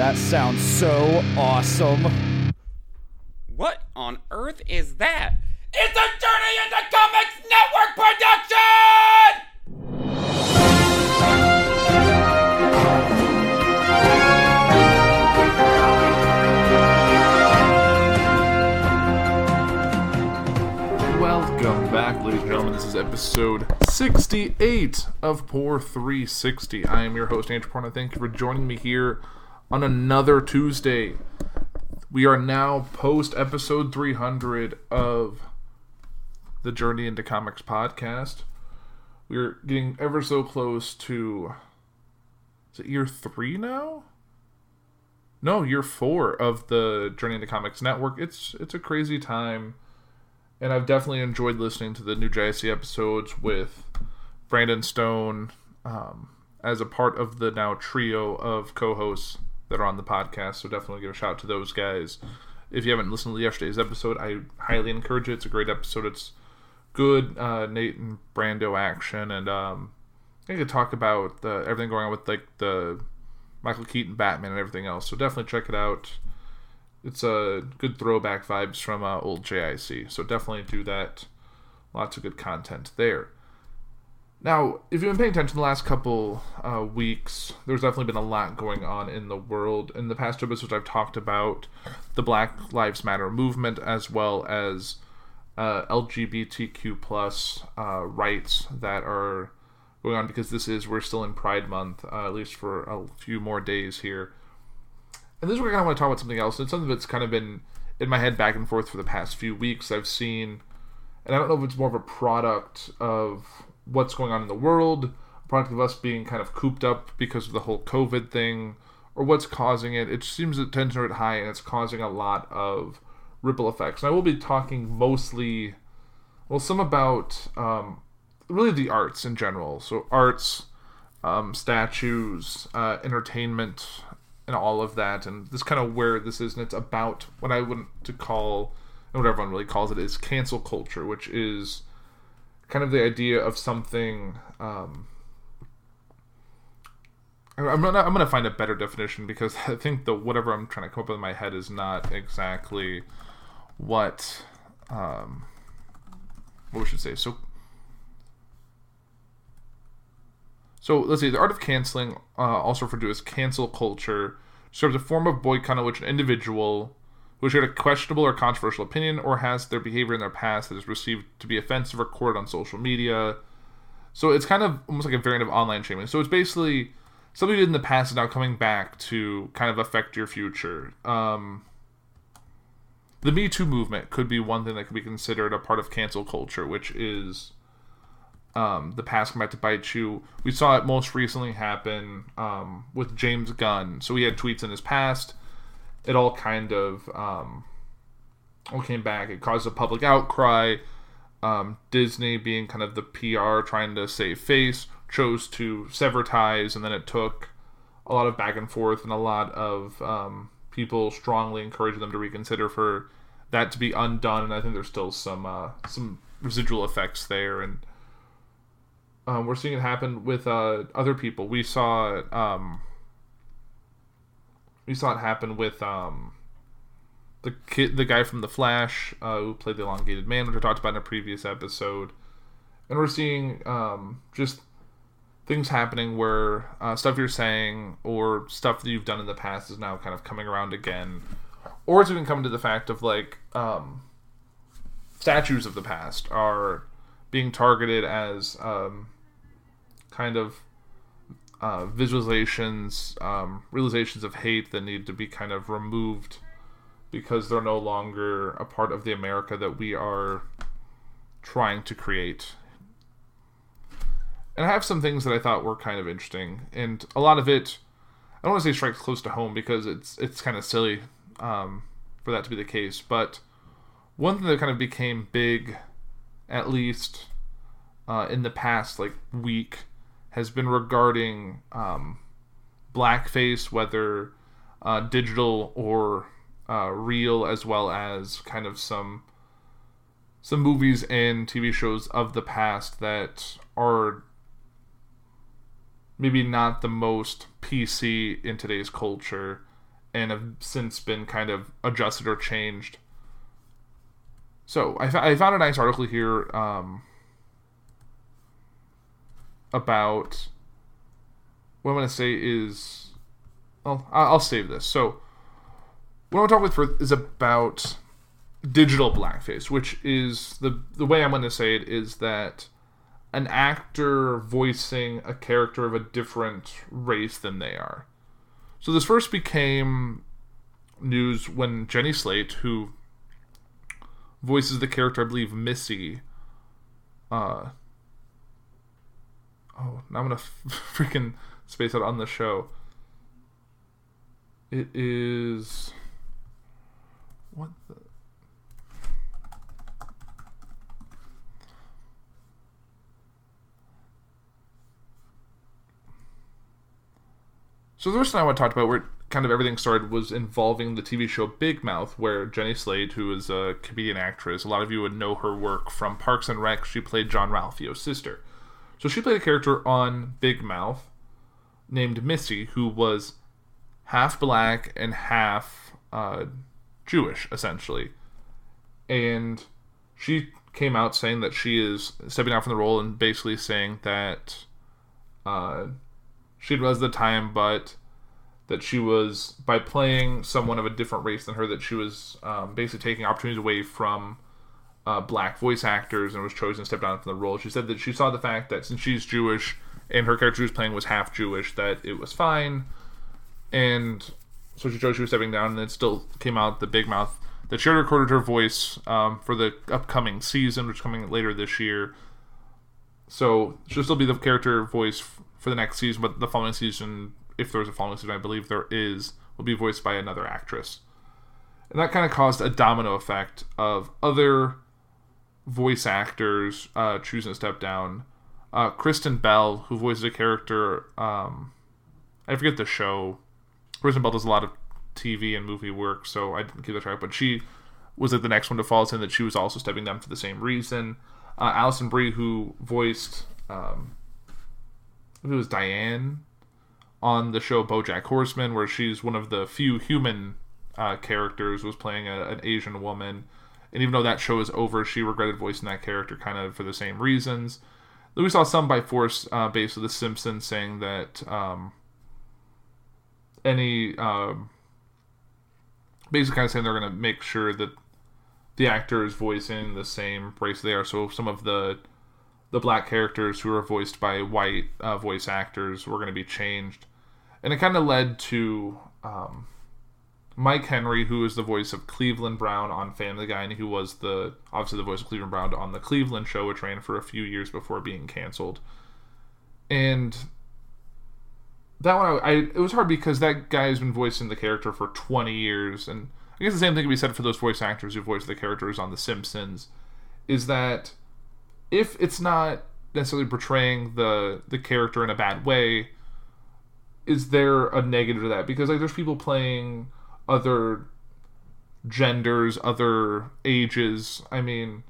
That sounds so awesome. What on earth is that? It's a Journey into Comics Network production! Welcome back, ladies and gentlemen. This is episode 68 of Poor 360. I am your host, Andrew Porno. Thank you for joining me here on another Tuesday. We are now post episode 300 of the Journey into Comics podcast. We're getting ever so close to. Is it year three now? No, year four of the Journey into Comics network. It's it's a crazy time and I've definitely enjoyed listening to the new JIC episodes with Brandon Stone um, as a part of the now trio of co-hosts that are on the podcast. So definitely give a shout out to those guys. If you haven't listened to yesterday's episode, I highly encourage it. It's a great episode. It's good uh, Nate and Brando action, and um, I could talk about the, everything going on with like the Michael Keaton Batman and everything else. So definitely check it out it's a good throwback vibes from uh, old JIC. So definitely do that. Lots of good content there. Now, if you've been paying attention the last couple uh, weeks, there's definitely been a lot going on in the world. In the past two episodes, I've talked about the Black Lives Matter movement as well as uh, LGBTQ plus uh, rights that are going on because this is we're still in Pride Month, uh, at least for a few more days here and this is where I kind of want to talk about something else. It's something that's kind of been in my head back and forth for the past few weeks. I've seen, and I don't know if it's more of a product of what's going on in the world, product of us being kind of cooped up because of the whole COVID thing, or what's causing it. It seems that tensions are at high, and it's causing a lot of ripple effects. And I will be talking mostly, well, some about um, really the arts in general. So arts, um, statues, uh, entertainment, and all of that, and this kind of where this is, and it's about what I want to call, and what everyone really calls it, is cancel culture, which is kind of the idea of something. Um, I'm gonna I'm gonna find a better definition because I think the whatever I'm trying to come up with in my head is not exactly what um, what we should say. So So let's see. The art of canceling, uh, also referred to as cancel culture, serves a form of boycott in which an individual who shared a questionable or controversial opinion or has their behavior in their past that is received to be offensive or recorded on social media. So it's kind of almost like a variant of online shaming. So it's basically something you did in the past is now coming back to kind of affect your future. Um, the Me Too movement could be one thing that could be considered a part of cancel culture, which is um, the past come back to bite you. We saw it most recently happen um, with James Gunn. So he had tweets in his past. It all kind of um, all came back. It caused a public outcry. Um, Disney, being kind of the PR, trying to save face, chose to sever ties, and then it took a lot of back and forth and a lot of um, people strongly encouraging them to reconsider for that to be undone. And I think there's still some uh, some residual effects there and um, we're seeing it happen with uh, other people. We saw. Um, we saw it happen with um, the kid, the guy from the Flash, uh, who played the elongated man, which I talked about in a previous episode. And we're seeing um, just things happening where uh, stuff you're saying or stuff that you've done in the past is now kind of coming around again, or it's even come to the fact of like um, statues of the past are being targeted as um, kind of uh, visualizations, um, realizations of hate that need to be kind of removed because they're no longer a part of the America that we are trying to create. And I have some things that I thought were kind of interesting, and a lot of it, I don't want to say strikes close to home because it's it's kind of silly. um, for that to be the case. But one thing that kind of became big, at least uh, in the past like week, has been regarding um, blackface, whether uh, digital or uh, real, as well as kind of some some movies and TV shows of the past that are maybe not the most PC in today's culture and have since been kind of adjusted or changed. So I, I found a nice article here um, about what I'm going to say is. Well, I'll save this. So what I'm talking with for is about digital blackface, which is the the way I'm going to say it is that an actor voicing a character of a different race than they are. So this first became news when Jenny Slate, who voices the character I believe Missy, uh, oh, now I'm gonna freaking space out on the show. It is what the So the first thing I want to talk about, where kind of everything started, was involving the TV show Big Mouth, where Jenny Slate, who is a comedian actress, a lot of you would know her work from Parks and Rec. She played Jean-Ralphio's sister. So she played a character on Big Mouth named Missy, who was half black and half uh, Jewish, essentially. And she came out saying that she is stepping out from the role and basically saying that uh, she was the time, but that she was by playing someone of a different race than her, that she was um, basically taking opportunities away from uh, black voice actors and was chosen to step down from the role. She said that she saw the fact that since she's Jewish and her character was playing was half Jewish, that it was fine, and so she chose she was stepping down, and it still came out the Big Mouth that she already recorded her voice um, for the upcoming season, which is coming later this year. So she'll still be the character voice for the next season, but the following season, if there's a following season, I believe there is, will be voiced by another actress. And that kind of caused a domino effect of other voice actors uh, choosing to step down. Uh, Kristen Bell, who voices a character, um, I forget the show. Kristen Bell does a lot of TV and movie work, so I didn't keep the track. But she was like the next one to fall, saying that she was also stepping down for the same reason. Uh, Alison Brie, who voiced um, it was Diane on the show BoJack Horseman, where she's one of the few human uh, characters, was playing a, an Asian woman. And even though that show is over, she regretted voicing that character kind of for the same reasons. Then we saw some by force uh, based of The Simpsons saying that um, any. Um, basically, kind of saying they're going to make sure that the actor is voicing the same race they are. So some of the the black characters who are voiced by white uh, voice actors were going to be changed, and it kind of led to um, Mike Henry, who is the voice of Cleveland Brown on Family Guy, and who was the obviously the voice of Cleveland Brown on the Cleveland Show, which ran for a few years before being canceled, and that one I, I it was hard because that guy has been voicing the character for 20 years and I guess the same thing can be said for those voice actors who voice the characters on The Simpsons, is that if it's not necessarily portraying the the character in a bad way, is there a negative to that? Because like there's people playing other genders, other ages. I mean,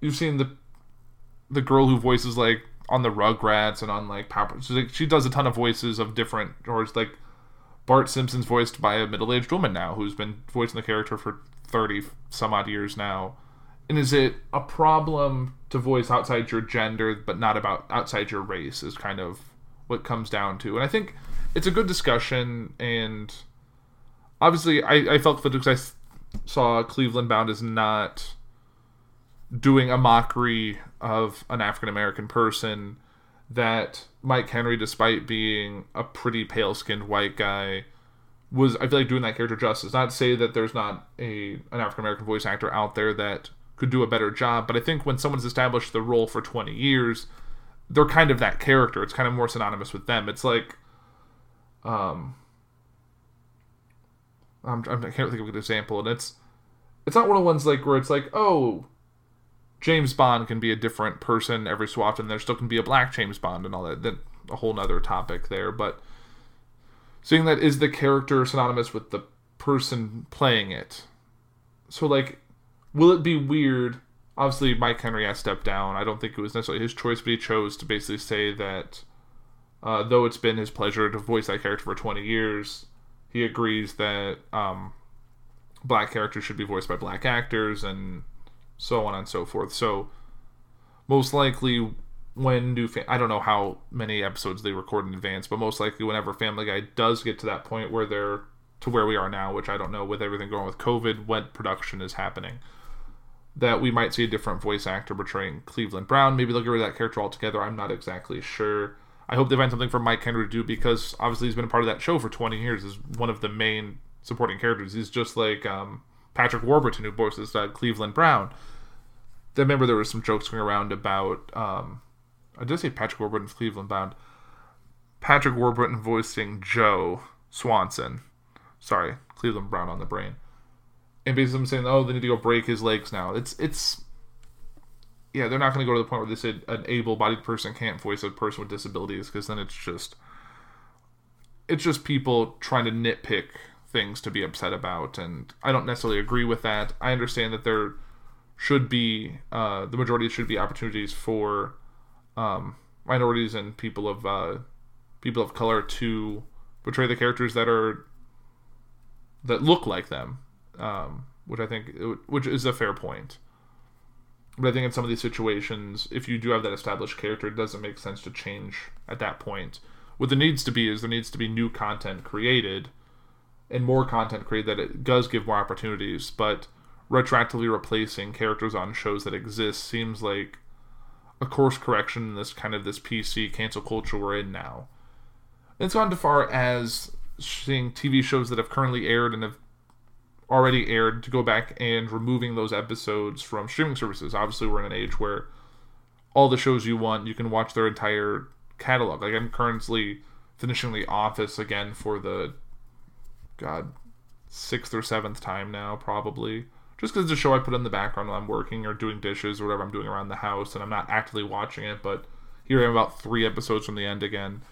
you've seen the the girl who voices like on the Rugrats and on like Power. So like, she does a ton of voices of different, or it's like Bart Simpson's voiced by a middle aged woman now who's been voicing the character for thirty some odd years now. And is it a problem to voice outside your gender, but not about outside your race? Is kind of what comes down to. And I think it's a good discussion. And obviously, I, I felt that because I saw Cleveland Bound is not doing a mockery of an African American person, that Mike Henry, despite being a pretty pale skinned white guy, was I feel like doing that character justice. Not to say that there's not a an African American voice actor out there that could do a better job. But I think when someone's established the role for 20 years, they're kind of that character. It's kind of more synonymous with them. It's like, um, I'm, I'm, I can't think of a good example, and it's it's not one of the ones like where it's like, oh, James Bond can be a different person every so often. There still can be a black James Bond and all that. That a whole nother topic there, but seeing that is the character synonymous with the person playing it. So like, will it be weird? Obviously, Mike Henry has stepped down. I don't think it was necessarily his choice, but he chose to basically say that uh, though it's been his pleasure to voice that character for 20 years, he agrees that um, black characters should be voiced by black actors and so on and so forth. So most likely when new fa- I don't know how many episodes they record in advance, but most likely whenever Family Guy does get to that point where they're to where we are now, which I don't know with everything going with COVID, what production is happening, that we might see a different voice actor portraying Cleveland Brown. Maybe they'll get rid of that character altogether. I'm not exactly sure. I hope they find something for Mike Henry to do because obviously he's been a part of that show for 20 years. Is one of the main supporting characters. He's just like um, Patrick Warburton, who voices uh, Cleveland Brown. I remember there was some jokes going around about. Um, I did say Patrick Warburton, Cleveland Bound. Patrick Warburton voicing Joe Swanson. Sorry, Cleveland Brown on the brain. And basically, I'm saying, oh, they need to go break his legs now. It's it's. Yeah, they're not going to go to the point where they said an able-bodied person can't voice a person with disabilities because then it's just. It's just people trying to nitpick things to be upset about, and I don't necessarily agree with that. I understand that there should be uh, the majority should be opportunities for um, minorities and people of uh, people of color to portray the characters that are that look like them, um, which I think which is a fair point. But I think in some of these situations, if you do have that established character, it doesn't make sense to change at that point. What there needs to be is there needs to be new content created and more content created that it does give more opportunities, but retroactively replacing characters on shows that exist seems like a course correction in this kind of this PC cancel culture we're in now. It's gone too far as seeing TV shows that have currently aired and have already aired to go back and removing those episodes from streaming services. Obviously, we're in an age where all the shows you want, you can watch their entire catalog. Like I'm currently finishing The Office again for the God sixth or seventh time now, probably. Just because it's a show I put in the background when I'm working or doing dishes or whatever I'm doing around the house, and I'm not actively watching it. But here I am, about three episodes from the end again.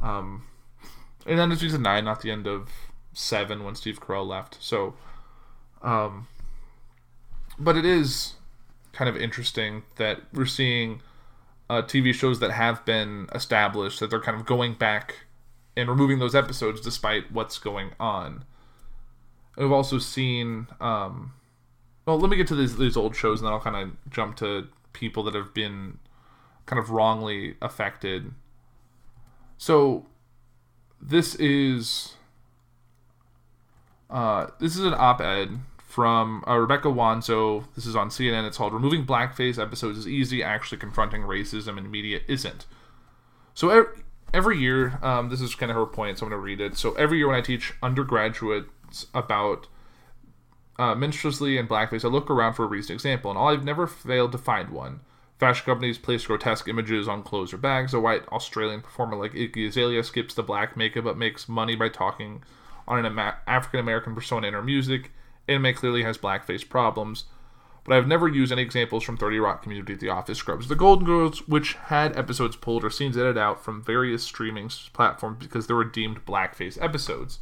Um, and then it's season nine, not the end of seven when Steve Carell left. So, um, but it is kind of interesting that we're seeing uh, TV shows that have been established that they're kind of going back and removing those episodes despite what's going on. We've also seen. Um, well, let me get to these these old shows, and then I'll kind of jump to people that have been kind of wrongly affected. So, this is uh, this is an op-ed from uh, Rebecca Wanzo. This is on CNN. It's called "Removing Blackface Episodes is Easy. Actually Confronting Racism in Media Isn't." So every year, um, this is kind of her point, so I'm going to read it. So every year when I teach undergraduates about uh, minstrelsy and blackface, I look around for a recent example, and all I've never failed to find one. Fashion companies place grotesque images on clothes or bags. A white Australian performer like Iggy Azalea skips the black makeup but makes money by talking on an African American persona in her music. Anime clearly has blackface problems but I've never used any examples from 30 Rock Community, The Office, Scrubs, The Golden Girls, which had episodes pulled or scenes edited out from various streaming platforms because they were deemed blackface episodes.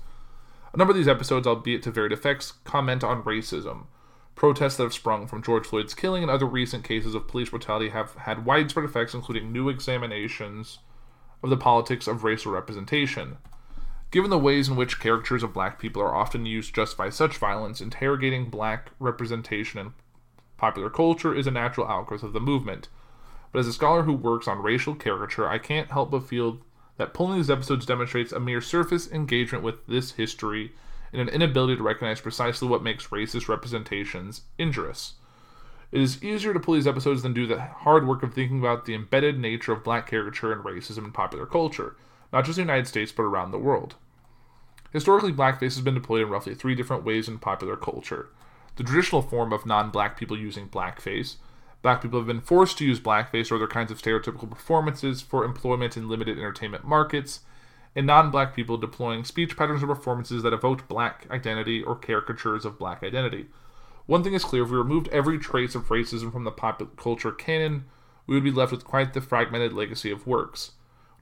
A number of these episodes, albeit to varied effects, comment on racism. Protests that have sprung from George Floyd's killing and other recent cases of police brutality have had widespread effects, including new examinations of the politics of racial representation. Given the ways in which caricatures of black people are often used to justify such violence, interrogating black representation and Popular culture is a natural outgrowth of the movement. But as a scholar who works on racial caricature, I can't help but feel that pulling these episodes demonstrates a mere surface engagement with this history and an inability to recognize precisely what makes racist representations injurious. It is easier to pull these episodes than do the hard work of thinking about the embedded nature of black caricature and racism in popular culture, not just the United States but around the world. Historically, blackface has been deployed in roughly three different ways in popular culture the traditional form of non black people using blackface. Black people have been forced to use blackface or other kinds of stereotypical performances for employment in limited entertainment markets. and non black people deploying speech patterns or performances that evoked black identity or caricatures of black identity. One thing is clear if we removed every trace of racism from the pop culture canon, we would be left with quite the fragmented legacy of works.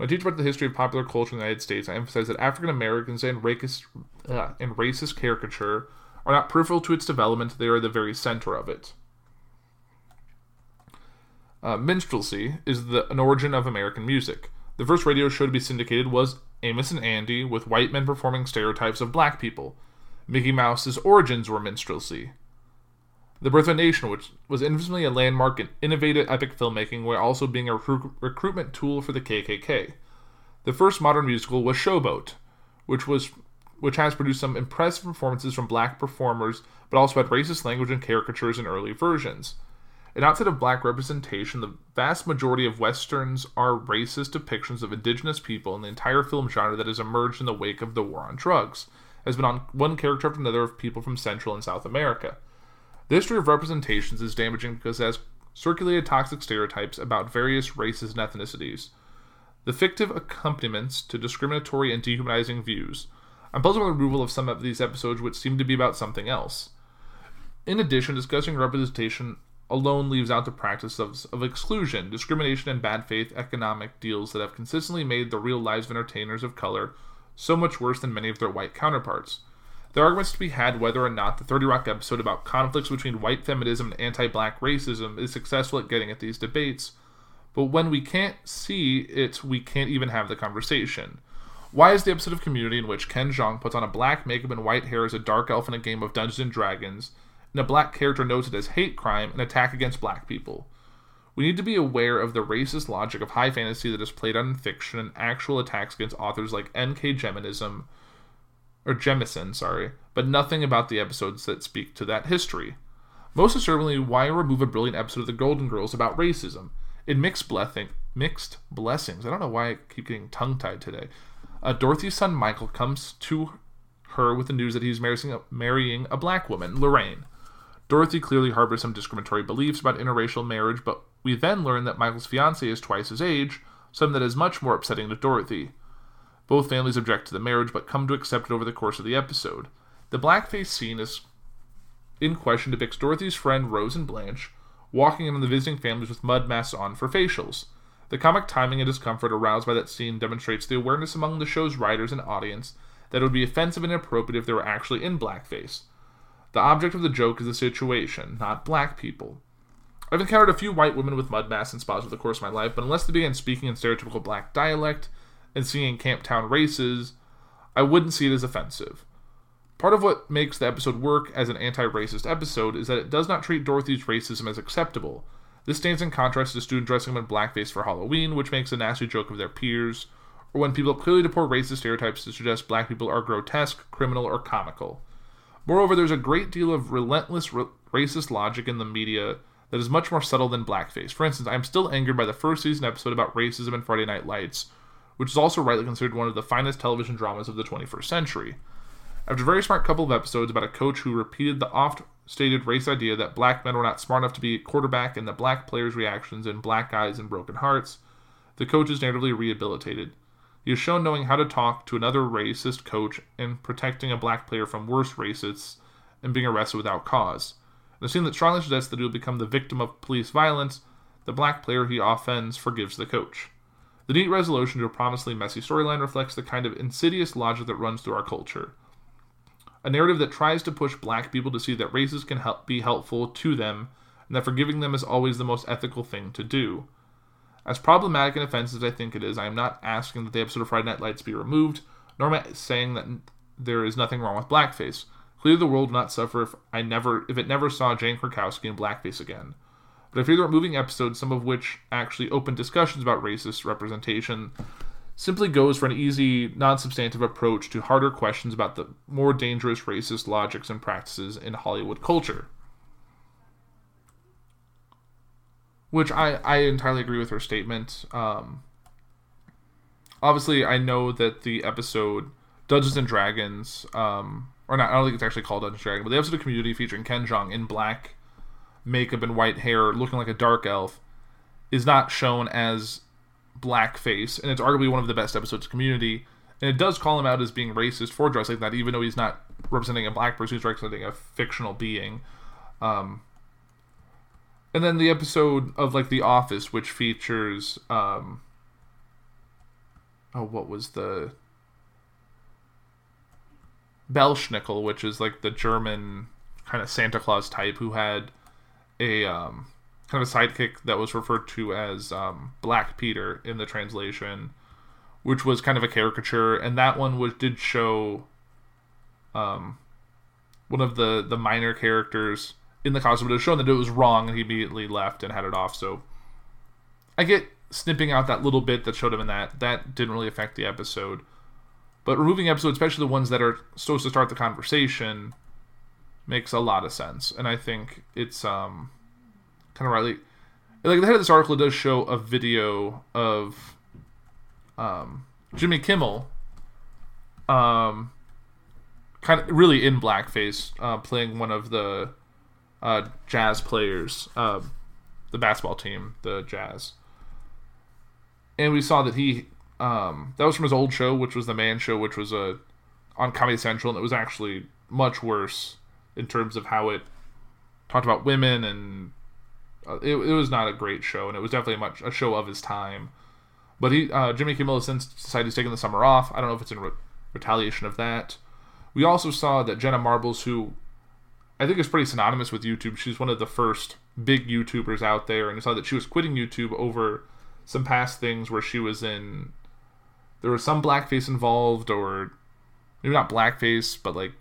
When I teach about the history of popular culture in the United States, I emphasize that African Americans and racist, uh, and racist caricature are not peripheral to its development, they are the very center of it. Uh, minstrelsy is the, an origin of American music. The first radio show to be syndicated was Amos and Andy, with white men performing stereotypes of black people. Mickey Mouse's origins were minstrelsy. The Birth of a Nation, which was infamously a landmark in innovative epic filmmaking while also being a recru- recruitment tool for the KKK. The first modern musical was Showboat, which was which has produced some impressive performances from black performers, but also had racist language and caricatures in early versions. And outside of black representation, the vast majority of westerns are racist depictions of indigenous people, and the entire film genre that has emerged in the wake of the war on drugs has been on one character after another of people from Central and South America. The history of representations is damaging because it has circulated toxic stereotypes about various races and ethnicities. The fictive accompaniments to discriminatory and dehumanizing views. I'm puzzled by the removal of some of these episodes which seem to be about something else. In addition, discussing representation alone leaves out the practice of, of exclusion, discrimination, and bad faith economic deals that have consistently made the real lives of entertainers of color so much worse than many of their white counterparts. There are arguments to be had whether or not the 30 Rock episode about conflicts between white feminism and anti black racism is successful at getting at these debates, but when we can't see it, we can't even have the conversation. Why is the episode of Community in which Ken Jeong puts on a black makeup and white hair as a dark elf in a game of Dungeons and Dragons, and a black character notes it as hate crime and attack against black people? We need to be aware of the racist logic of high fantasy that is played out in fiction and actual attacks against authors like N.K. Jeminism, or Jemison, sorry, but nothing about the episodes that speak to that history. Most assuredly, why remove a brilliant episode of The Golden Girls about racism? In mixed blessing, mixed blessings. I don't know why I keep getting tongue tied today. Uh, Dorothy's son Michael comes to her with the news that he's marrying a, marrying a black woman, Lorraine. Dorothy clearly harbors some discriminatory beliefs about interracial marriage, but we then learn that Michael's fiancée is twice his age, something that is much more upsetting to Dorothy. Both families object to the marriage, but come to accept it over the course of the episode. The blackface scene is in question depicts Dorothy's friend Rose and Blanche walking in on the visiting families with mud masks on for facials. The comic timing and discomfort aroused by that scene demonstrates the awareness among the show's writers and audience that it would be offensive and inappropriate if they were actually in blackface. The object of the joke is the situation, not black people. I've encountered a few white women with mud masks and spots over the course of my life, but unless they began speaking in stereotypical black dialect and singing Camptown races, I wouldn't see it as offensive. Part of what makes the episode work as an anti racist episode is that it does not treat Dorothy's racism as acceptable. This stands in contrast to the student dressing them in blackface for Halloween, which makes a nasty joke of their peers, or when people clearly deport racist stereotypes to suggest black people are grotesque, criminal, or comical. Moreover, there's a great deal of relentless r- racist logic in the media that is much more subtle than blackface. For instance, I'm still angered by the first season episode about racism in Friday Night Lights, which is also rightly considered one of the finest television dramas of the 21st century. After a very smart couple of episodes about a coach who repeated the oft stated race idea that black men were not smart enough to be quarterback and the black players' reactions and black eyes and broken hearts, the coach is narratively rehabilitated. He is shown knowing how to talk to another racist coach and protecting a black player from worse racists and being arrested without cause. In a scene that strongly suggests that he will become the victim of police violence, the black player he offends forgives the coach. The neat resolution to a promisingly messy storyline reflects the kind of insidious logic that runs through our culture. A narrative that tries to push black people to see that races can help be helpful to them and that forgiving them is always the most ethical thing to do. As problematic and offensive as I think it is, I am not asking that the episode of Friday Night Lights be removed, nor am I saying that there is nothing wrong with blackface. Clearly, the world would not suffer if I never, if it never saw Jane Krakowski in blackface again. But I fear that removing episodes, some of which actually open discussions about racist representation, simply goes for an easy, non substantive approach to harder questions about the more dangerous racist logics and practices in Hollywood culture. Which I, I entirely agree with her statement. Um, obviously, I know that the episode Dungeons and Dragons, um, or not, I don't think it's actually called Dungeons and Dragons, but the episode of Community featuring Ken Jeong in black makeup and white hair, looking like a dark elf, is not shown as blackface, and it's arguably one of the best episodes of Community. and it does call him out as being racist for dressing like that, even though he's not representing a black person, he's representing a fictional being. Um, and then the episode of like The Office, which features um, oh, what was the Belsnickel, which is like the German kind of Santa Claus type who had a um, kind of a sidekick that was referred to as um, Black Peter in the translation, which was kind of a caricature, and that one was did show um, one of the the minor characters in the costume, but it was shown that it was wrong, and he immediately left and had it off. So I get snipping out that little bit that showed him in that. That didn't really affect the episode. But removing episodes, especially the ones that are supposed to start the conversation, makes a lot of sense. And I think it's um kind of rightly like the head of this article does show a video of um Jimmy Kimmel um kind of really in blackface uh, playing one of the uh, jazz players uh, the basketball team the jazz and we saw that he um, that was from his old show, which was the Man Show, which was a on Comedy Central, and it was actually much worse in terms of how it talked about women, and uh, it, it was not a great show, and it was definitely much a show of his time. But he uh, Jimmy Kimmel has since decided he's taking the summer off. I don't know if it's in re- retaliation of that. We also saw that Jenna Marbles, who I think is pretty synonymous with YouTube, she's one of the first big YouTubers out there, and we saw that she was quitting YouTube over some past things where she was in there was some blackface involved, or maybe not blackface, but like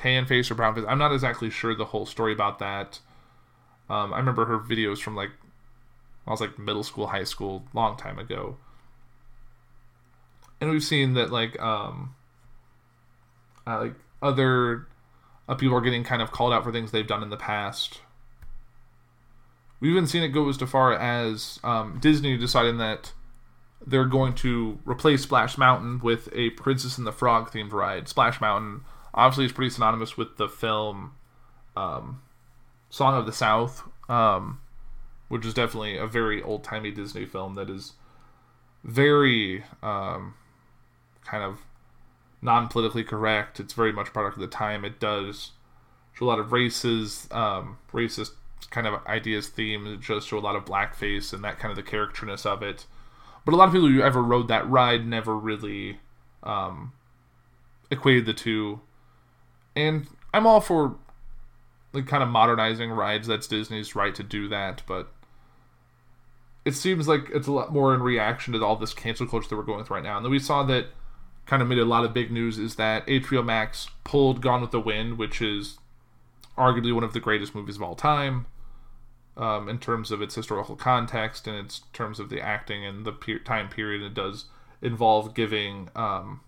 tan face or brown face. I'm not exactly sure the whole story about that. Um, I remember her videos from like I was like middle school, high school, long time ago. And we've seen that like um, uh, like other uh, people are getting kind of called out for things they've done in the past. We've even seen it go as far as um, Disney deciding that they're going to replace Splash Mountain with a Princess and the Frog themed ride. Splash Mountain obviously is pretty synonymous with the film um, Song of the South, um, which is definitely a very old timey Disney film that is very um, kind of non politically correct. It's very much product of the time. It does show a lot of races, um, racist kind of ideas, themes. It does show a lot of blackface and that kind of the characterness of it. But a lot of people who ever rode that ride never really um, equated the two. And I'm all for like kind of modernizing rides. That's Disney's right to do that, but it seems like it's a lot more in reaction to all this cancel culture that we're going with right now. And then we saw that kind of made a lot of big news is that HBO Max pulled Gone with the Wind, which is arguably one of the greatest movies of all time um, in terms of its historical context and in terms of the acting and the per- time period. It does involve giving um,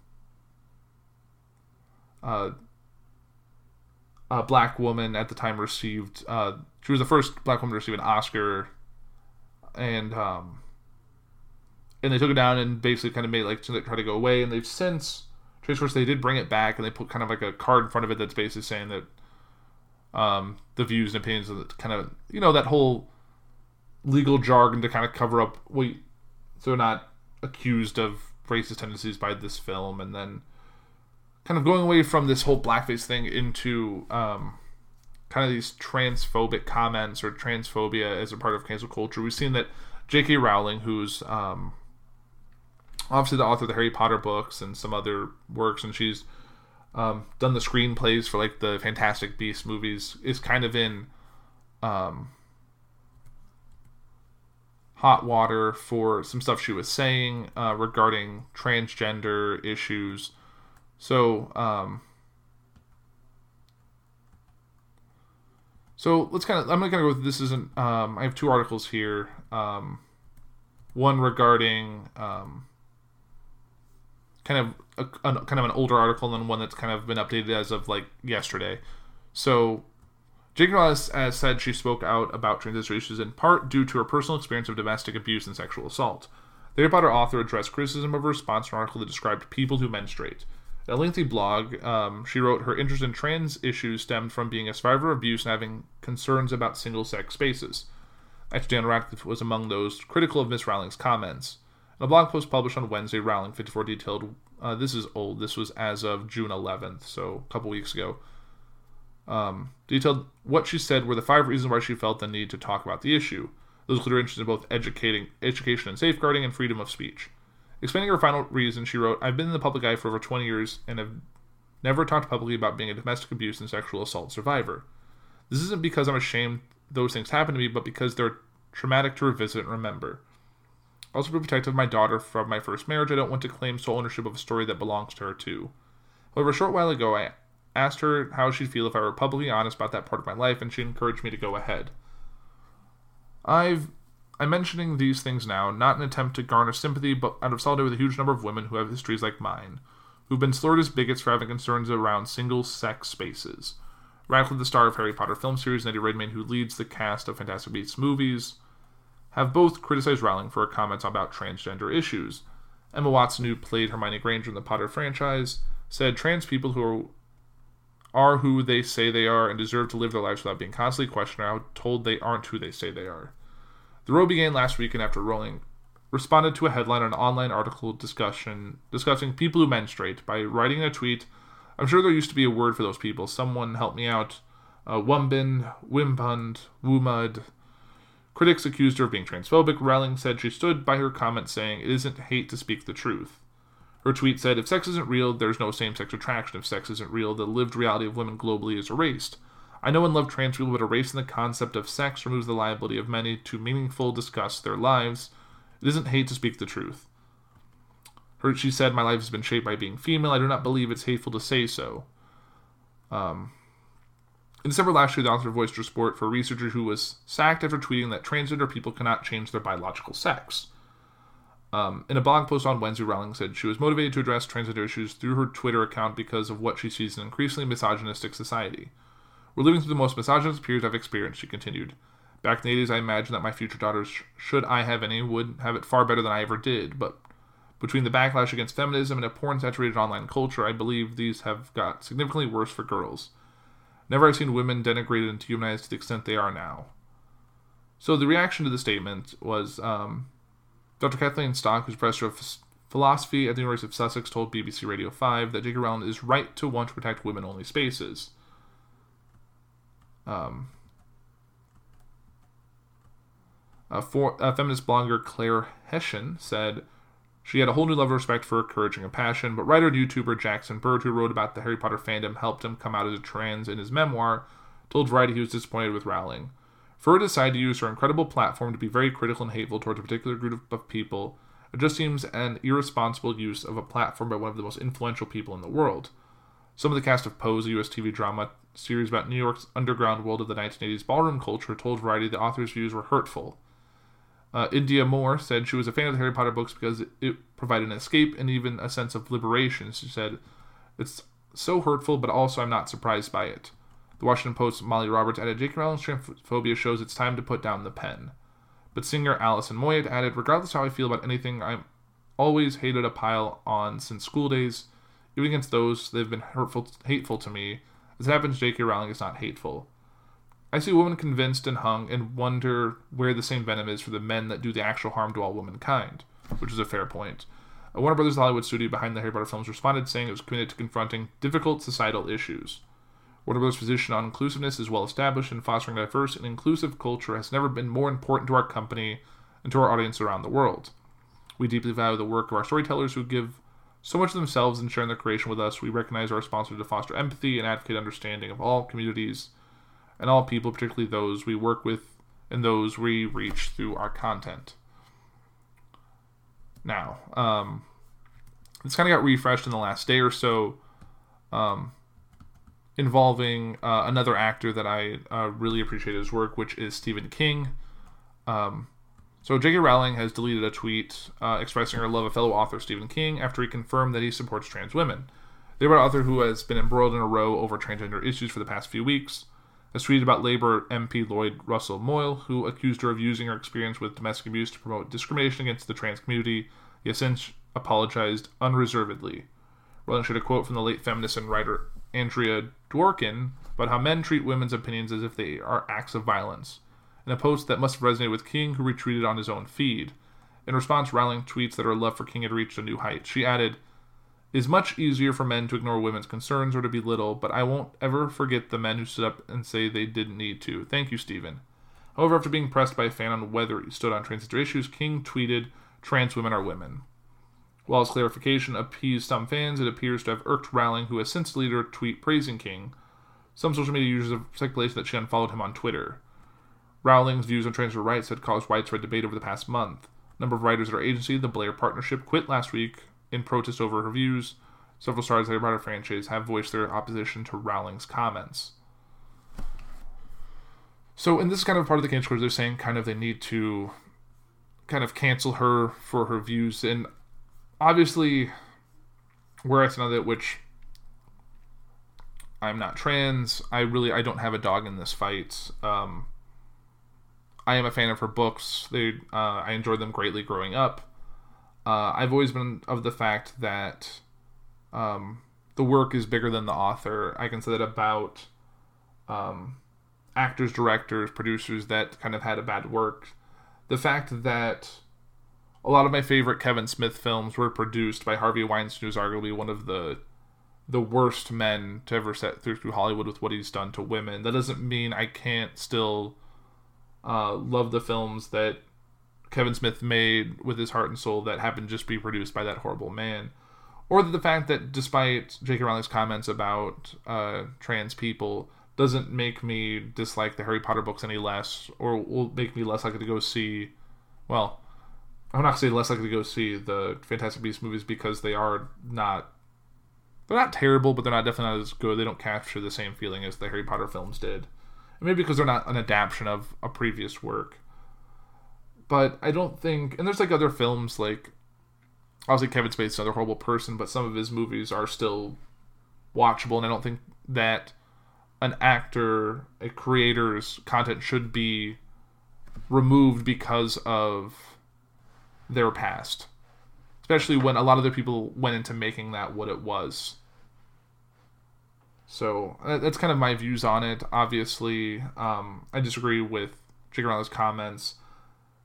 uh, a black woman at the time received. Uh, she was the first black woman to receive an Oscar, and um, and they took it down and basically kind of made like to try to go away. And they've since, Trace Force, they did bring it back and they put kind of like a card in front of it that's basically saying that um, the views and opinions of the kind of you know that whole legal jargon to kind of cover up wait so they're not accused of racist tendencies by this film and then kind of going away from this whole blackface thing into um, kind of these transphobic comments or transphobia as a part of cancel culture we've seen that j.k rowling who's um, obviously the author of the harry potter books and some other works and she's um, done the screenplays for like the Fantastic Beasts movies, is kind of in um, hot water for some stuff she was saying uh, regarding transgender issues. So, um, so let's kind of. I'm gonna go with this. Isn't um, I have two articles here. Um, one regarding um, kind of a, kind of an older article and then one that's kind of been updated as of like yesterday. So, J.K. Rowling has said she spoke out about transgender issues in part due to her personal experience of domestic abuse and sexual assault. The Harry Potter author addressed criticism of her response to an article that described people who menstruate. A lengthy blog, um, she wrote her interest in trans issues stemmed from being a survivor of abuse and having concerns about single sex spaces. Actually, Dan Radcliffe was among those critical of Miss Rowling's comments. In a blog post published on Wednesday, Rowling 54 detailed Uh, this is old. This was as of June 11th, so a couple weeks ago. Um, detailed what she said were the five reasons why she felt the need to talk about the issue. Those include her interest in both educating, education and safeguarding, and freedom of speech. Explaining her final reason, she wrote, "I've been in the public eye for over 20 years and have never talked publicly about being a domestic abuse and sexual assault survivor. This isn't because I'm ashamed those things happened to me, but because they're traumatic to revisit and remember. Also, to of my daughter from my first marriage, I don't want to claim sole ownership of a story that belongs to her too. However, a short while ago, I asked her how she'd feel if I were publicly honest about that part of my life, and she encouraged me to go ahead. I've I'm mentioning these things now, not in an attempt to garner sympathy, but out of solidarity with a huge number of women who have histories like mine, who've been slurred as bigots for having concerns around single-sex spaces. Radcliffe, the star of Harry Potter film series, and Eddie Redmayne, who leads the cast of Fantastic Beasts movies, have both criticized Rowling for her comments about transgender issues. Emma Watson, who played Hermione Granger in the Potter franchise, said trans people who are are who they say they are and deserve to live their lives without being constantly questioned or told they aren't who they say they are. The row began last weekend after Rowling responded to a headline on an online article discussion discussing people who menstruate by writing a tweet. I'm sure there used to be a word for those people. Someone help me out. Uh, Wumbin, Wimpund, Wumud. Critics accused her of being transphobic. Rowling said she stood by her comment saying, It isn't hate to speak the truth. Her tweet said, If sex isn't real, there's no same sex attraction. If sex isn't real, the lived reality of women globally is erased. I know and love trans people, but erasing the concept of sex removes the liability of many to meaningful discuss their lives. It isn't hate to speak the truth. Her, she said, My life has been shaped by being female. I do not believe it's hateful to say so. Um, in December last year, the author voiced her support for a researcher who was sacked after tweeting that transgender people cannot change their biological sex. Um, in a blog post on Wednesday, Rowling said she was motivated to address transgender issues through her Twitter account because of what she sees in an increasingly misogynistic society. We're living through the most misogynist period I've experienced, she continued. Back in the 80s, I imagined that my future daughters, should I have any, would have it far better than I ever did, but between the backlash against feminism and a porn saturated online culture, I believe these have got significantly worse for girls. Never have I seen women denigrated and dehumanized to the extent they are now. So the reaction to the statement was um, Dr. Kathleen Stock, who's professor of philosophy at the University of Sussex, told BBC Radio 5 that J.K. Rowling is right to want to protect women only spaces. Um, a, for, a feminist blogger Claire Hessian said she had a whole new level of respect for courage and compassion, but writer and YouTuber Jackson Bird, who wrote about the Harry Potter fandom, helped him come out as a trans in his memoir, told Variety he was disappointed with Rowling. For her to decide to use her incredible platform to be very critical and hateful towards a particular group of people, it just seems an irresponsible use of a platform by one of the most influential people in the world. Some of the cast of Pose, a US TV drama series about New York's underground world of the 1980s ballroom culture, told Variety the author's views were hurtful. Uh, Indya Moore said she was a fan of the Harry Potter books because it, it provided an escape and even a sense of liberation. She said, It's so hurtful, but also I'm not surprised by it. The Washington Post's Molly Roberts added, J.K. Rowling's transphobia shows it's time to put down the pen. But singer Alison Moyet added, Regardless how I feel about anything, I'm always hated a pile on since school days. Even against those that have been hurtful, hateful to me, as it happens, J.K. Rowling is not hateful. I see women convinced and hung and wonder where the same venom is for the men that do the actual harm to all womankind, which is a fair point. Uh, Warner Brothers, Hollywood studio behind the Harry Potter films, responded saying it was committed to confronting difficult societal issues. Warner Brothers' position on inclusiveness is well established, and fostering a diverse and inclusive culture has never been more important to our company and to our audience around the world. We deeply value the work of our storytellers who give so much of themselves in sharing their creation with us. We recognize our responsibility to foster empathy and advocate understanding of all communities and all people, particularly those we work with and those we reach through our content. Now, um, this kind of got refreshed in the last day or so, um, involving uh, another actor that I uh, really appreciate his work, which is Stephen King. Um, so, J.K. Rowling has deleted a tweet uh, expressing her love of fellow author Stephen King after he confirmed that he supports trans women. The author who has been embroiled in a row over transgender issues for the past few weeks has tweeted about Labour MP Lloyd Russell Moyle, who accused her of using her experience with domestic abuse to promote discrimination against the trans community. He has since apologized unreservedly. Rowling shared a quote from the late feminist and writer Andrea Dworkin about how men treat women's opinions as if they are acts of violence, in a post that must have resonated with King, who retweeted on his own feed. In response, Rowling tweets that her love for King had reached a new height. She added, is much easier for men to ignore women's concerns or to belittle, but I won't ever forget the men who stood up and say they didn't need to. Thank you, Stephen. However, after being pressed by a fan on whether he stood on transgender issues, King tweeted, Trans women are women. While his clarification appeased some fans, it appears to have irked Rowling, who has since deleted a tweet praising King. Some social media users have speculated that she unfollowed him on Twitter. Rowling's views on transgender rights had caused widespread debate over the past month. A number of writers at her agency, the Blair Partnership, quit last week in protest over her views. Several stars of the Potter franchise have voiced their opposition to Rowling's comments. So, in this kind of part of the case they're saying kind of they need to kind of cancel her for her views. And obviously, where I stand on that, which I'm not trans, I really I don't have a dog in this fight. Um, I am a fan of her books. They uh, I enjoyed them greatly growing up. Uh, I've always been of the fact that um, the work is bigger than the author. I can say that about um, actors, directors, producers that kind of had a bad work. The fact that a lot of my favorite Kevin Smith films were produced by Harvey Weinstein, who's arguably one of the the worst men to ever set through, through Hollywood with what he's done to women. That doesn't mean I can't still uh, love the films that Kevin Smith made with his heart and soul that happened just to be produced by that horrible man. Or the fact that despite J.K. Rowling's comments about uh, trans people, doesn't make me dislike the Harry Potter books any less, or will make me less likely to go see. Well, I'm not gonna say less likely to go see the Fantastic Beasts movies because they are not. They're not terrible, but they're not definitely not as good. They don't capture the same feeling as the Harry Potter films did. Maybe because they're not an adaptation of a previous work. But I don't think, and there's like other films like, obviously Kevin Spacey's another horrible person, but some of his movies are still watchable, and I don't think that an actor, a creator's content should be removed because of their past. Especially when a lot of the people went into making that what it was. So uh, that's kind of my views on it. Obviously, um, I disagree with J.K. Comments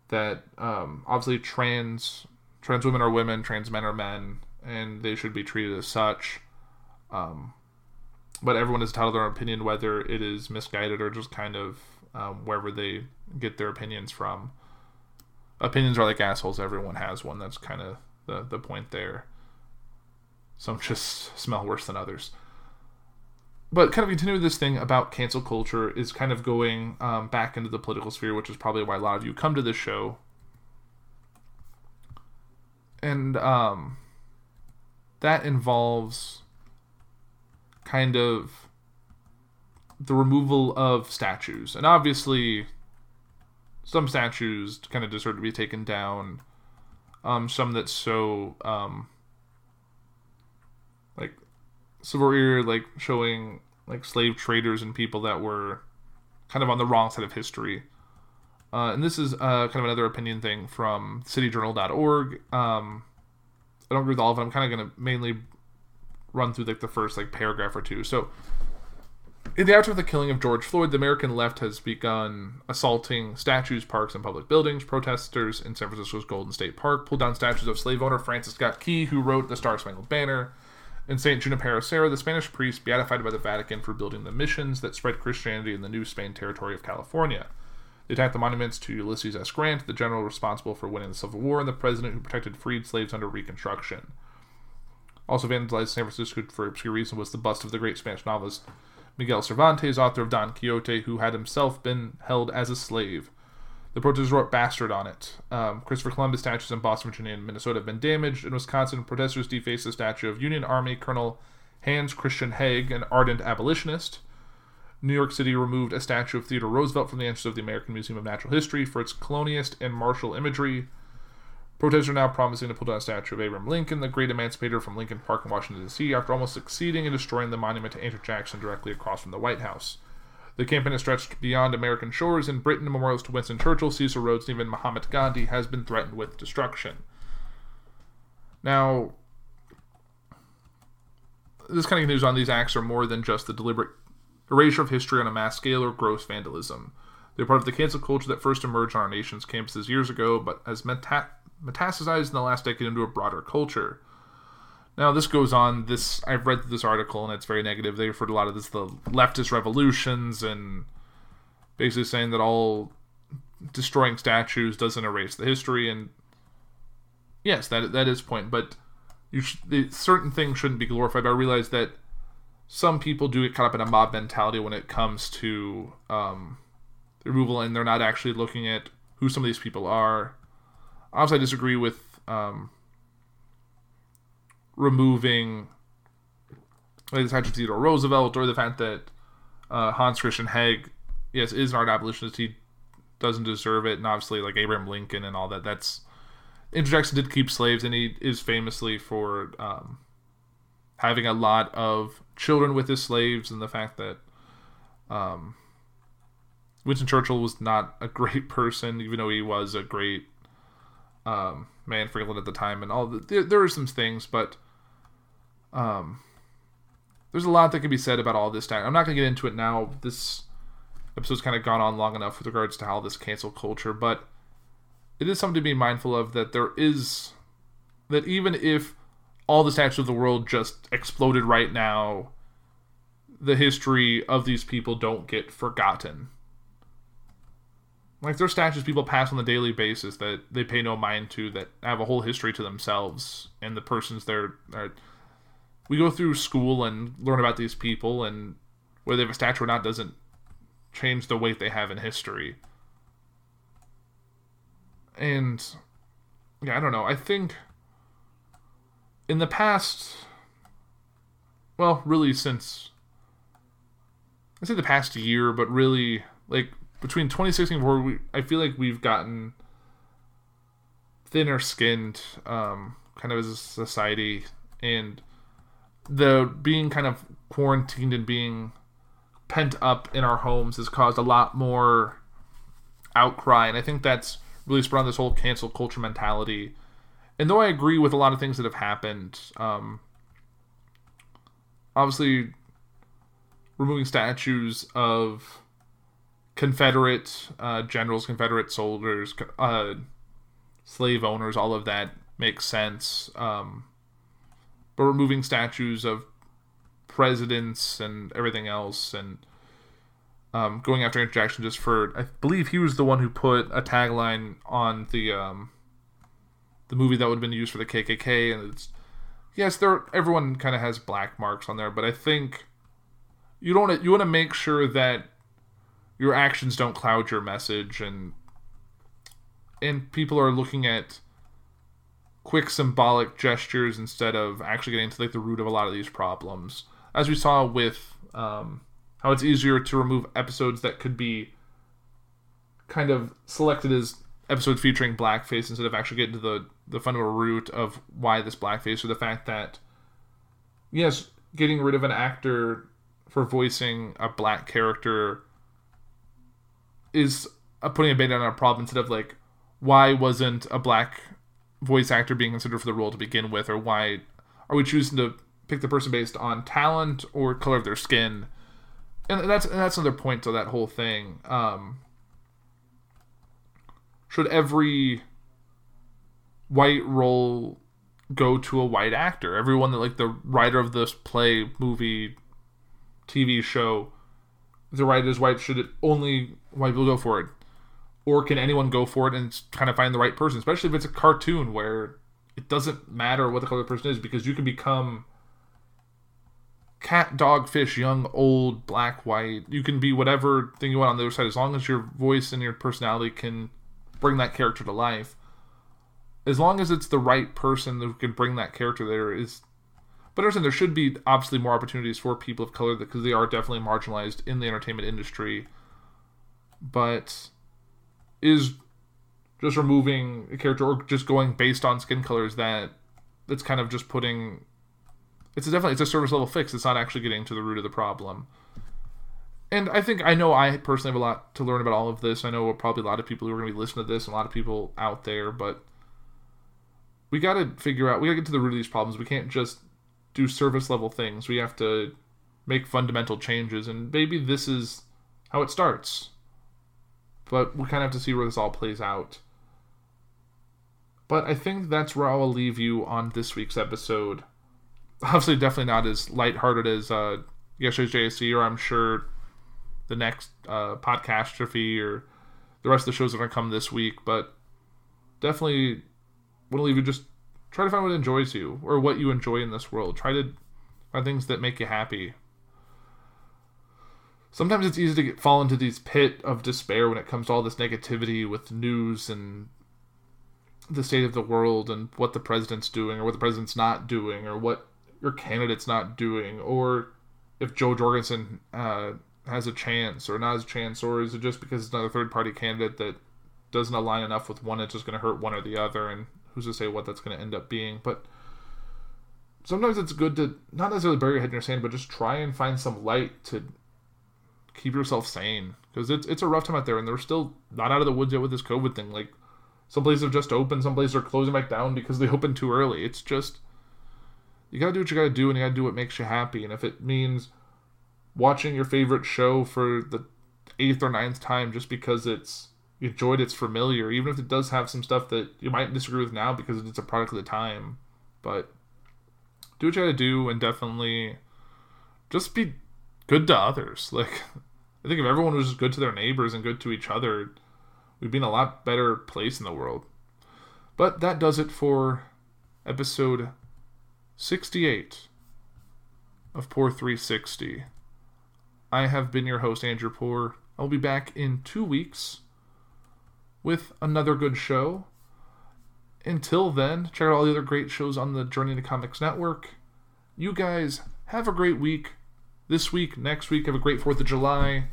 that um, obviously trans trans women are women, trans men are men, and they should be treated as such. Um, but everyone is entitled to their opinion, whether it is misguided or just kind of um, wherever they get their opinions from. Opinions are like assholes. Everyone has one. That's kind of the, the point there. Some just smell worse than others. But kind of continuing this thing about cancel culture is kind of going um, back into the political sphere, which is probably why a lot of you come to this show. And um, that involves kind of the removal of statues. And obviously, some statues kind of deserve to be taken down. Um, some that so um, like war, like showing like slave traders and people that were kind of on the wrong side of history. Uh, and this is uh, kind of another opinion thing from cityjournal.org. Um, I don't agree with all of it. I'm kind of going to mainly run through like the first like paragraph or two. So, in the aftermath of the killing of George Floyd, the American left has begun assaulting statues, parks, and public buildings. Protesters in San Francisco's Golden State Park pulled down statues of slave owner Francis Scott Key, who wrote the Star Spangled Banner. In St. Junipero Serra, the Spanish priest beatified by the Vatican for building the missions that spread Christianity in the New Spain territory of California. They attacked the monuments to Ulysses S. Grant, the general responsible for winning the Civil War, and the president who protected freed slaves under Reconstruction. Also vandalized San Francisco for obscure reason was the bust of the great Spanish novelist Miguel Cervantes, author of Don Quixote, who had himself been held as a slave. The protesters wrote bastard on it. Um, Christopher Columbus statues in Boston, Virginia, and Minnesota have been damaged. In Wisconsin, protesters defaced the statue of Union Army Colonel Hans Christian Heg, an ardent abolitionist. New York City removed a statue of Theodore Roosevelt from the entrance of the American Museum of Natural History for its colonialist and martial imagery. Protesters are now promising to pull down a statue of Abraham Lincoln, the great emancipator from Lincoln Park in Washington, D.C., after almost succeeding in destroying the monument to Andrew Jackson directly across from the White House. The campaign has stretched beyond American shores. In Britain, memorials to Winston Churchill, Cecil Rhodes, and even Mahatma Gandhi has been threatened with destruction. Now, this kind of news on. These acts are more than just the deliberate erasure of history on a mass scale or gross vandalism. They're part of the cancel culture that first emerged on our nation's campuses years ago, but has meta- metastasized in the last decade into a broader culture. Now this goes on. This I've read this article and it's very negative. They refer to a lot of this the leftist revolutions and basically saying that all destroying statues doesn't erase the history. And yes, that that is point. But you sh- certain things shouldn't be glorified. I realize that some people do get caught up in a mob mentality when it comes to um, removal, and they're not actually looking at who some of these people are. Obviously, I disagree with um, removing like the fact that Theodore Roosevelt or the fact that uh, Hans Christian Heg, yes, is an art abolitionist. He doesn't deserve it, and obviously like Abraham Lincoln and all that. That's Andrew Jackson did keep slaves, and he is famously for um, having a lot of children with his slaves, and the fact that um, Winston Churchill was not a great person, even though he was a great um, man for England at the time, and all the, there, there are some things, but um, there's a lot that can be said about all this. time. I'm not going to get into it now. This episode's kind of gone on long enough with regards to how this cancel culture, but it is something to be mindful of that there is that even if all the statues of the world just exploded right now, the history of these people don't get forgotten. Like there's statues people pass on a daily basis that they pay no mind to that have a whole history to themselves and the persons there are we go through school and learn about these people and whether they have a statue or not doesn't change the weight they have in history. And yeah, I don't know. I think in the past well, really since I say the past year, but really like between 2016 and we I feel like we've gotten thinner skinned um kind of as a society and the being kind of quarantined and being pent up in our homes has caused a lot more outcry and I think that's really on this whole cancel culture mentality. And though I agree with a lot of things that have happened, um, obviously removing statues of Confederate uh, generals, Confederate soldiers, uh, slave owners, all of that makes sense. Um, but removing statues of presidents and everything else, and um, going after Jackson just for, I believe he was the one who put a tagline on the um, the movie that would have been used for the KKK, and it's yes, there everyone kind of has black marks on there, but I think you don't you want to make sure that your actions don't cloud your message and and people are looking at quick symbolic gestures instead of actually getting to like the root of a lot of these problems. As we saw with um, how it's easier to remove episodes that could be kind of selected as episodes featuring blackface instead of actually getting to the the fundamental root of why this blackface or the fact that yes getting rid of an actor for voicing a black character is putting a band on a problem instead of like why wasn't a black voice actor being considered for the role to begin with or why are we choosing to pick the person based on talent or color of their skin? And that's and that's another point to that whole thing. Um, should every white role go to a white actor? Everyone that like the writer of this play movie tv show the writer is white should it only white people go for it or can anyone go for it and kind of find the right person especially if it's a cartoon where it doesn't matter what the color the person is because you can become cat dog fish young old black white you can be whatever thing you want on the other side as long as your voice and your personality can bring that character to life as long as it's the right person who can bring that character there is but I understand there should be obviously more opportunities for people of color because they are definitely marginalized in the entertainment industry. But is just removing a character or just going based on skin colors that that's kind of just putting it's definitely it's a service level fix. It's not actually getting to the root of the problem. And I think I know I personally have a lot to learn about all of this. I know probably a lot of people who are going to be listening to this, and a lot of people out there, but we got to figure out we got to get to the root of these problems. We can't just do service level things. We have to make fundamental changes, and maybe this is how it starts. But we kind of have to see where this all plays out. But I think that's where I will leave you on this week's episode obviously definitely not as lighthearted as uh, yesterday's JSC, or I'm sure the next uh, podcastrophe or the rest of the shows that are going to come this week. But definitely want to leave you just try to find what enjoys you or what you enjoy in this world. Try to find things that make you happy. Sometimes it's easy to get, fall into these pit of despair when it comes to all this negativity with news and the state of the world and what the president's doing or what the president's not doing or what your candidate's not doing or if Jo Jorgensen uh, has a chance or not has a chance or is it just because it's another third party candidate that doesn't align enough with one it's just going to hurt one or the other and who's to say what that's going to end up being? But sometimes it's good to not necessarily bury your head in your sand but just try and find some light to keep yourself sane. Because it's it's a rough time out there and they're still not out of the woods yet with this covid thing. Like some places have just opened some places are closing back down because they opened too early. It's just you gotta do what you gotta do and you gotta do what makes you happy. And if it means watching your favorite show for the eighth or ninth time just because it's you enjoyed it's familiar even if it does have some stuff that you might disagree with now because it's a product of the time. But do what you gotta do and definitely just be good to others. Like i think if everyone was just good to their neighbors and good to each other we'd be in a lot better place in the world but that does it for episode 68 of Poor 360. I have been your host, Andrew Poor. I'll be back in two weeks with another good show. Until then, check out all the other great shows on the Journey to Comics Network. You guys have a great week. This week, next week, have a great 4th of July.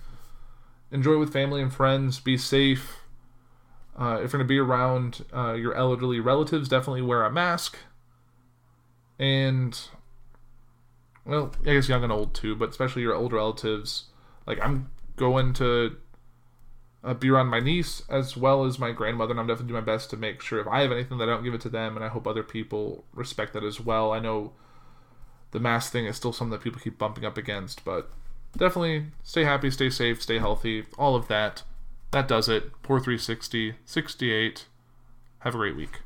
Enjoy with family and friends. Be safe. Uh, if you're going to be around uh, your elderly relatives, definitely wear a mask. And well, I guess young and old too, but especially your old relatives. Like I'm going to uh, be around my niece as well as my grandmother, and I'm definitely doing my best to make sure if I have anything that I don't give it to them, and I hope other people respect that as well. I know the mask thing is still something that people keep bumping up against, but definitely stay happy, stay safe, stay healthy, all of that. That does it. Poor 360, 68. Have a great week.